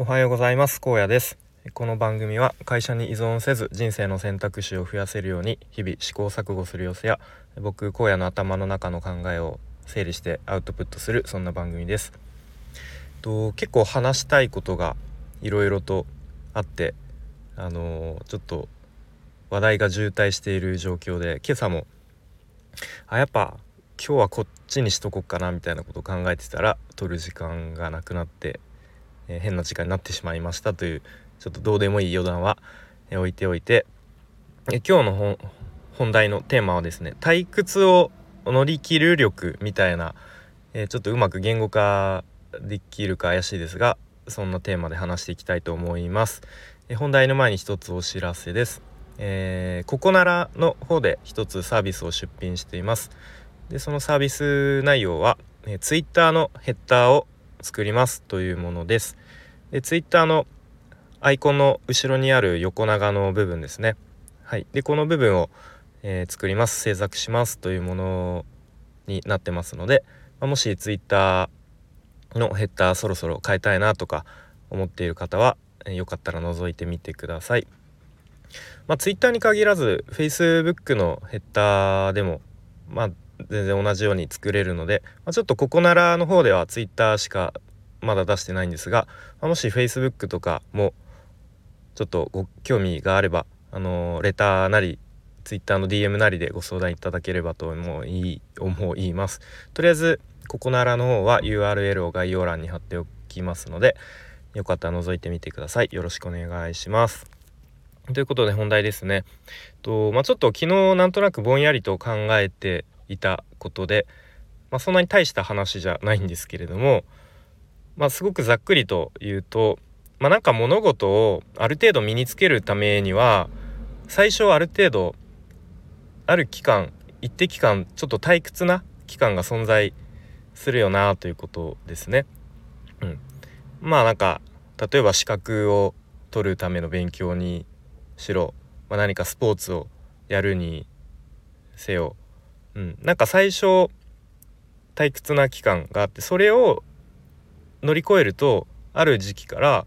おはようございます。高野です。この番組は会社に依存せず人生の選択肢を増やせるように日々試行錯誤する様子や僕荒野の頭の中の考えを整理してアウトプットするそんな番組です。と結構話したいことがいろいろとあってあの、ちょっと話題が渋滞している状況で今朝もあやっぱ今日はこっちにしとこっかなみたいなことを考えてたら撮る時間がなくなってえー、変な時間になってしまいましたというちょっとどうでもいい余談は、えー、置いておいて、え今日の本題のテーマはですね退屈を乗り切る力みたいな、えちょっとうまく言語化できるか怪しいですがそんなテーマで話していきたいと思います。え本題の前に一つお知らせです。えー、ココナラの方で一つサービスを出品しています。でそのサービス内容は、えー、Twitter のヘッダーを作りますというものです。で Twitter のアイコンの後ろにある横長の部分ですね。はい、でこの部分を、えー、作ります制作しますというものになってますので、まあ、もし Twitter のヘッダーそろそろ変えたいなとか思っている方は、えー、よかったら覗いてみてください。まあ、Twitter に限らず Facebook のヘッダーでもまあ全然同じように作れるので、まあ、ちょっとここならの方では Twitter しかまだ出してないんですが、ま、もし Facebook とかもちょっとご興味があればあのレターなり Twitter の DM なりでご相談いただければと思い思います。とりあえずここならの方は URL を概要欄に貼っておきますのでよかったら覗いてみてください。よろしくお願いします。ということで本題ですね。とまあ、ちょっと昨日なんとなくぼんやりと考えていたことで、まあ、そんなに大した話じゃないんですけれども、まあ、すごくざっくりと言うと、まあ、なんか物事をある程度身につけるためには最初ある程度ある期間一定期間ちょっと退屈な期間が存在するよなということですね。うん、まあなんか例えば資格を取るための勉強にしろ、まあ、何かスポーツをやるにせようん、なんか最初退屈な期間があってそれを乗り越えるとある時期から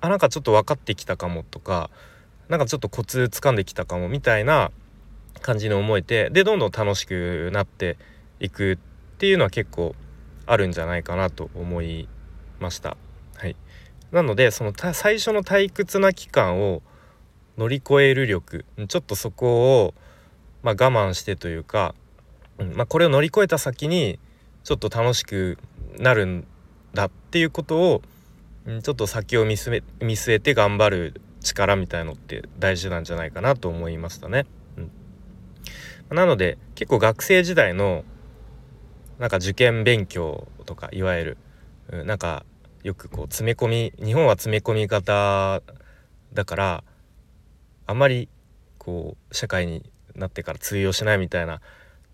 あなんかちょっと分かってきたかもとかなんかちょっとコツ掴んできたかもみたいな感じに思えてでどんどん楽しくなっていくっていうのは結構あるんじゃないかなと思いました。はい、なのでその最初の退屈な期間を乗り越える力ちょっとそこを、まあ、我慢してというかうんまあ、これを乗り越えた先にちょっと楽しくなるんだっていうことを、うん、ちょっと先を見据え見据えて頑張る力みたいのって大事なんじゃないかなと思いましたね。うん、なので結構学生時代のなんか受験勉強とかいわゆる、うん、なんかよくこう詰め込み日本は詰め込み型だからあまりこう社会になってから通用しないみたいな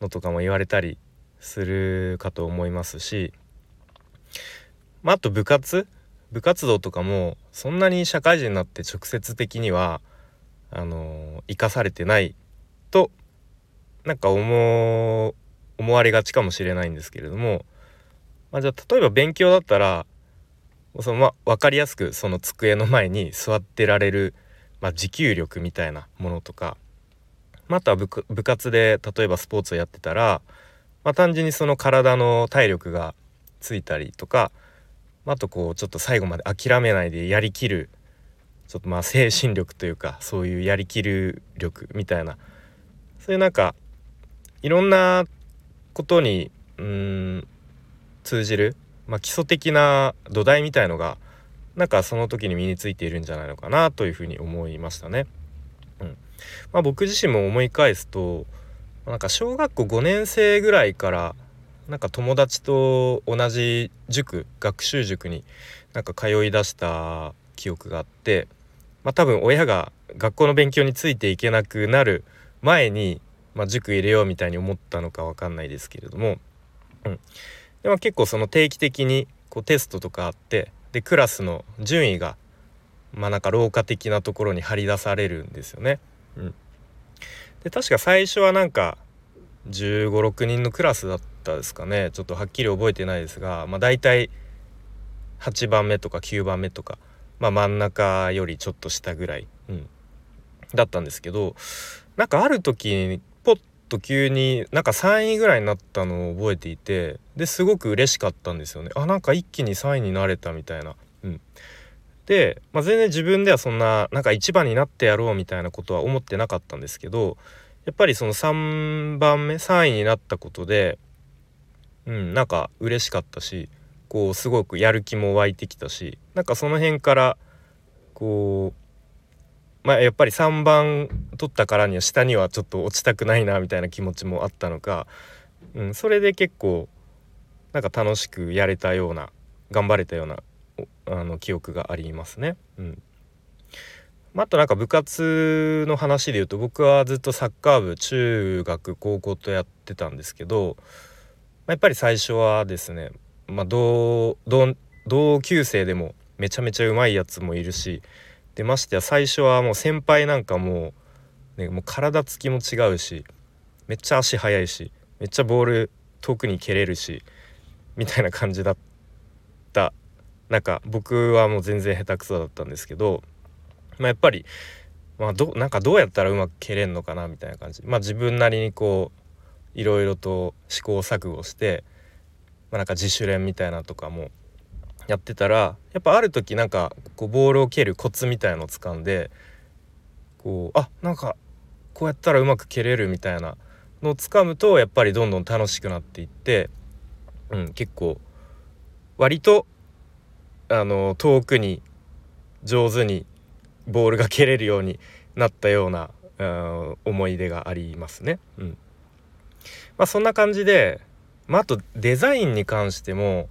のとかも言われたりするかと思いますし、まあ、あと部活？部活動とかもそんなに社会人になって直接的にはあの生かされてないとなんか思思われがちかもしれないんですけれども、まあ、じゃあ例えば勉強だったらその、ま、分かりやすくその机の前に座ってられる、まあ、持久力みたいなものとかまた部活で例えばスポーツをやってたら、まあ、単純にその体の体力がついたりとかあとこうちょっと最後まで諦めないでやりきるちょっとまあ精神力というかそういうやりきる力みたいなそういうなんかいろんなことにうん通じる、まあ、基礎的な土台みたいのがなんかその時に身についているんじゃないのかなというふうに思いましたね。まあ、僕自身も思い返すとなんか小学校5年生ぐらいからなんか友達と同じ塾学習塾になんか通いだした記憶があって、まあ、多分親が学校の勉強についていけなくなる前に、まあ、塾入れようみたいに思ったのか分かんないですけれども、うん、でも結構その定期的にこうテストとかあってでクラスの順位がまあなんか廊下的なところに張り出されるんですよね。で確か最初はなんか1 5 6人のクラスだったですかね。ちょっとはっきり覚えてないですが、まあ、大体8番目とか9番目とかまあ、真ん中よりちょっと下ぐらい、うん、だったんですけどなんかある時にポッと急になんか3位ぐらいになったのを覚えていてですごく嬉しかったんですよね。あなんか一気に3位になれたみたいな。うん、で、まあ、全然自分ではそんななんか1番になってやろうみたいなことは思ってなかったんですけどやっぱりその3番目3位になったことでうんなんか嬉しかったしこうすごくやる気も湧いてきたしなんかその辺からこうまあやっぱり3番取ったからには下にはちょっと落ちたくないなみたいな気持ちもあったのか、うん、それで結構なんか楽しくやれたような頑張れたようなあの記憶がありますね。うんあとなんか部活の話で言うと僕はずっとサッカー部中学高校とやってたんですけどまやっぱり最初はですね、まあ、同同級生でもめちゃめちゃうまいやつもいるしでましてや最初はもう先輩なんかもう,、ね、もう体つきも違うしめっちゃ足速いしめっちゃボール遠くに蹴れるしみたいな感じだったなんか僕はもう全然下手くそだったんですけどまあ、やっぱり、まあ、どなんかどうやったらうまく蹴れんのかなみたいな感じ。まあ自分なりにこういろいろと試行錯誤して、まあ、なんか自主練みたいなとかもやってたらやっぱある時なんかこうボールを蹴るコツみたいのを掴んでこうあなんかこうやったらうまく蹴れるみたいなのを掴むとやっぱりどんどん楽しくなっていって、うん、結構割とあの遠くに上手にボールが蹴れるようになったような、うん、思い出がありますね。うんまあ、そんな感じで、まあ、あとデザインに関しても、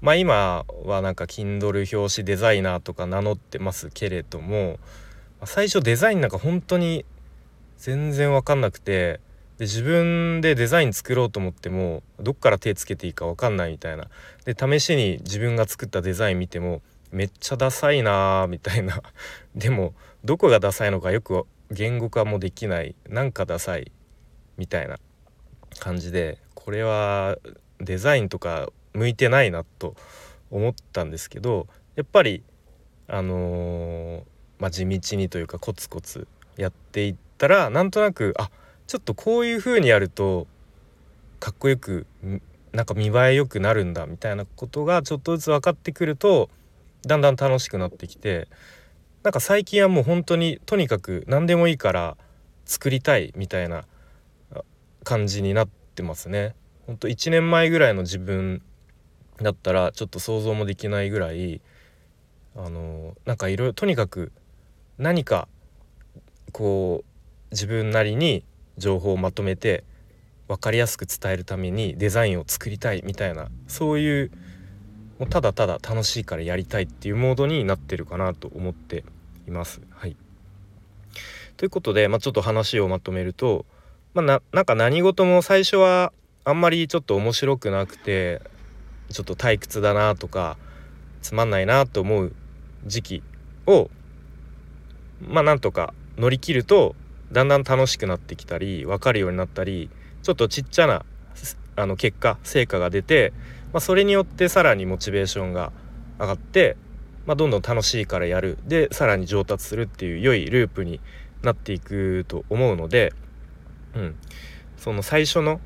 まあ、今はなんか Kindle 表紙デザイナーとか名乗ってますけれども最初デザインなんか本当に全然分かんなくてで自分でデザイン作ろうと思ってもどっから手つけていいか分かんないみたいな。で試しに自分が作ったデザイン見てもめっちゃダサいなーみたいな。でもどこがダサいのかよく言語化もできない。なんかダサいみたいな。感じでこれはデザインとか向いてないなと思ったんですけどやっぱりあのー、まあ、地道にというかコツコツやっていったらなんとなくあっちょっとこういう風にやるとかっこよくなんか見栄えよくなるんだみたいなことがちょっとずつ分かってくるとだんだん楽しくなってきてなんか最近はもう本当にとにかく何でもいいから作りたいみたいな感じになってますね。ほんと1年前ぐらいの自分だったらちょっと想像もできないぐらいあのなんかいろいろとにかく何かこう自分なりに情報をまとめて分かりやすく伝えるためにデザインを作りたいみたいなそういうもうただただ楽しいからやりたいっていうモードになってるかなと思っています。はい、ということで、まあ、ちょっと話をまとめると、まあ、ななんか何事も最初はあんまりちょっと面白くなくてちょっと退屈だなとかつまんないなと思う時期をまあなんとか乗り切るとだんだん楽しくなってきたり分かるようになったりちょっとちっちゃなあの結果成果が出てまあ、それによってさらにモチベーションが上がって、まあ、どんどん楽しいからやる。でさらに上達するっていう良いループになっていくと思うので、うん、その最初の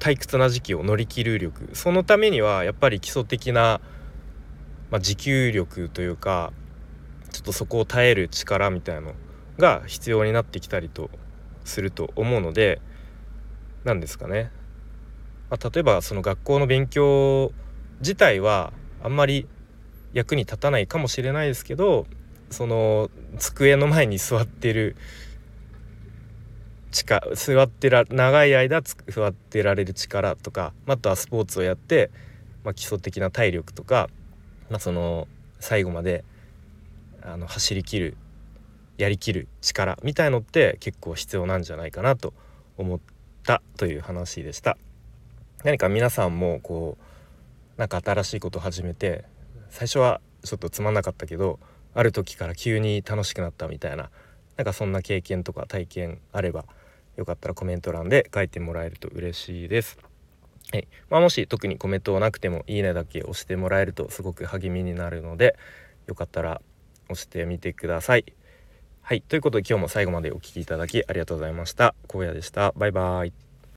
退屈な時期を乗り切る力。そのためにはやっぱり基礎的な、まあ、持久力というかちょっとそこを耐える力みたいのが必要になってきたりとすると思うので何ですかね。まあ、例えばその学校の勉強自体はあんまり役に立たないかもしれないですけどその机の前に座ってる力座ってら長い間座ってられる力とかあとはスポーツをやって、まあ、基礎的な体力とか、まあ、その最後まであの走りきるやりきる力みたいのって結構必要なんじゃないかなと思ったという話でした。何か皆さんもこうなんか新しいことを始めて最初はちょっとつまんなかったけどある時から急に楽しくなったみたいななんかそんな経験とか体験あればよかったらコメント欄で書いてもらえると嬉しいです。はいまあ、もし特にコメントはなくてもいいねだけ押してもらえるとすごく励みになるのでよかったら押してみてください。はい。ということで今日も最後までお聴きいただきありがとうございました。荒野でした。バイバーイ。